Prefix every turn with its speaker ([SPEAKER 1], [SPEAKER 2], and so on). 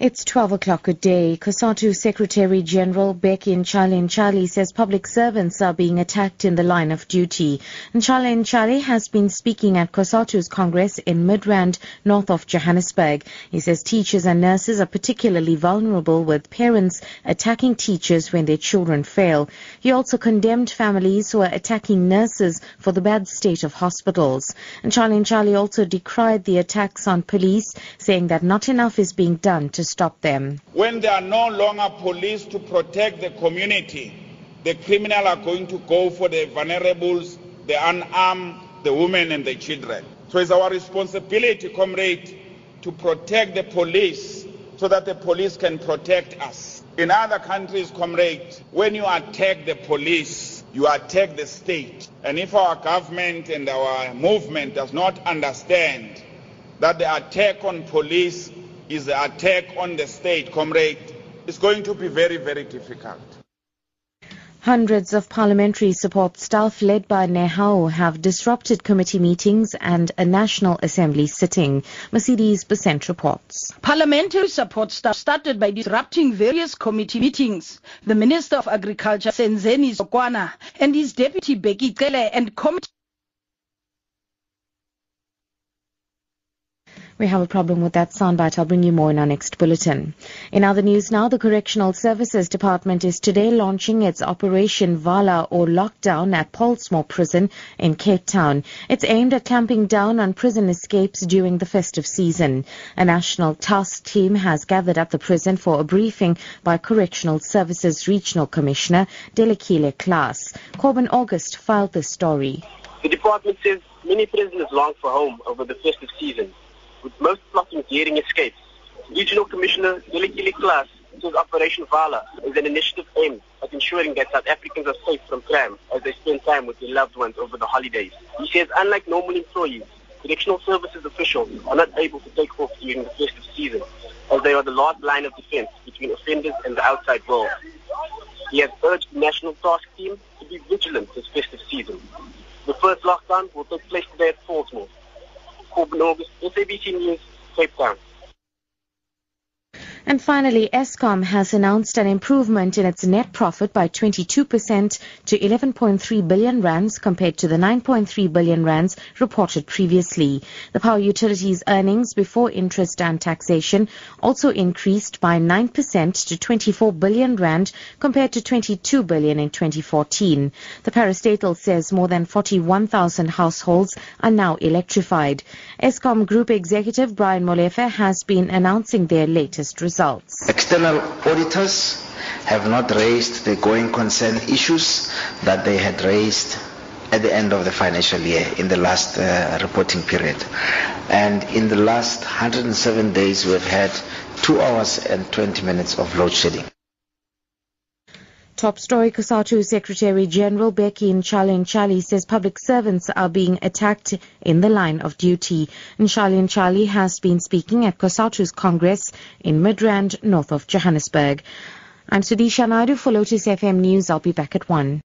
[SPEAKER 1] It's 12 o'clock a day. COSATU Secretary General Bheki Ntshali says public servants are being attacked in the line of duty. Ntshali has been speaking at COSATU's Congress in Midrand, north of Johannesburg. He says teachers and nurses are particularly vulnerable with parents attacking teachers when their children fail. He also condemned families who are attacking nurses for the bad state of hospitals. Ntshali also decried the attacks on police, saying that not enough is being done to stop them.
[SPEAKER 2] When there are no longer police to protect the community, the criminal are going to go for the vulnerables, the unarmed, the women and the children. So it's our responsibility, comrade, to protect the police so that the police can protect us. In other countries, comrade, when you attack the police, you attack the state. And if our government and our movement does not understand that the attack on police is the attack on the state, comrade, it's going to be very, very difficult.
[SPEAKER 1] Hundreds of parliamentary support staff led by Nehawu have disrupted committee meetings and a National Assembly sitting. Mercedes Besent reports.
[SPEAKER 3] Parliamentary support staff started by disrupting various committee meetings. The Minister of Agriculture, Senzeni Zokwana, and his deputy Bheki Cele and committee
[SPEAKER 1] We have a problem with that soundbite. I'll bring you more in our next bulletin. In other news now, the Correctional Services Department is today launching its Operation Vala or lockdown at Pollsmoor Prison in Cape Town. It's aimed at clamping down on prison escapes during the festive season. A national task team has gathered at the prison for a briefing by Correctional Services Regional Commissioner Delikile Klaas. Corbin August filed this story.
[SPEAKER 4] The department says many prisoners long for home over the festive season daring escapes. Regional Commissioner Delikile Klaas says Operation Vala is an initiative aimed at ensuring that South Africans are safe from crime as they spend time with their loved ones over the holidays. He says unlike normal employees, correctional services officials are not able to take off during the festive season as they are the last line of defense between offenders and the outside world. He has urged the National Task Team to be vigilant this festive season. The first lockdown will take place today at Pollsmoor. Corbin August, SABC News, Cape Town.
[SPEAKER 1] And finally, Eskom has announced an improvement in its net profit by 22% to 11.3 billion rands compared to the 9.3 billion rands reported previously. The power utility's earnings before interest and taxation also increased by 9% to 24 billion rand compared to 22 billion in 2014. The parastatal says more than 41,000 households are now electrified. Eskom Group Executive Brian Molefe has been announcing their latest results results.
[SPEAKER 5] External auditors have not raised the going concern issues that they had raised at the end of the financial year in the last uh, reporting period. And in the last 107 days, we've had 2 hours and 20 minutes of load shedding.
[SPEAKER 1] Top story COSATU Secretary General Bheki Ntshali says public servants are being attacked in the line of duty. Ntshali has been speaking at COSATU's Congress in Midrand, north of Johannesburg. I'm Sudisha Naidu for Lotus FM News. I'll be back at 1.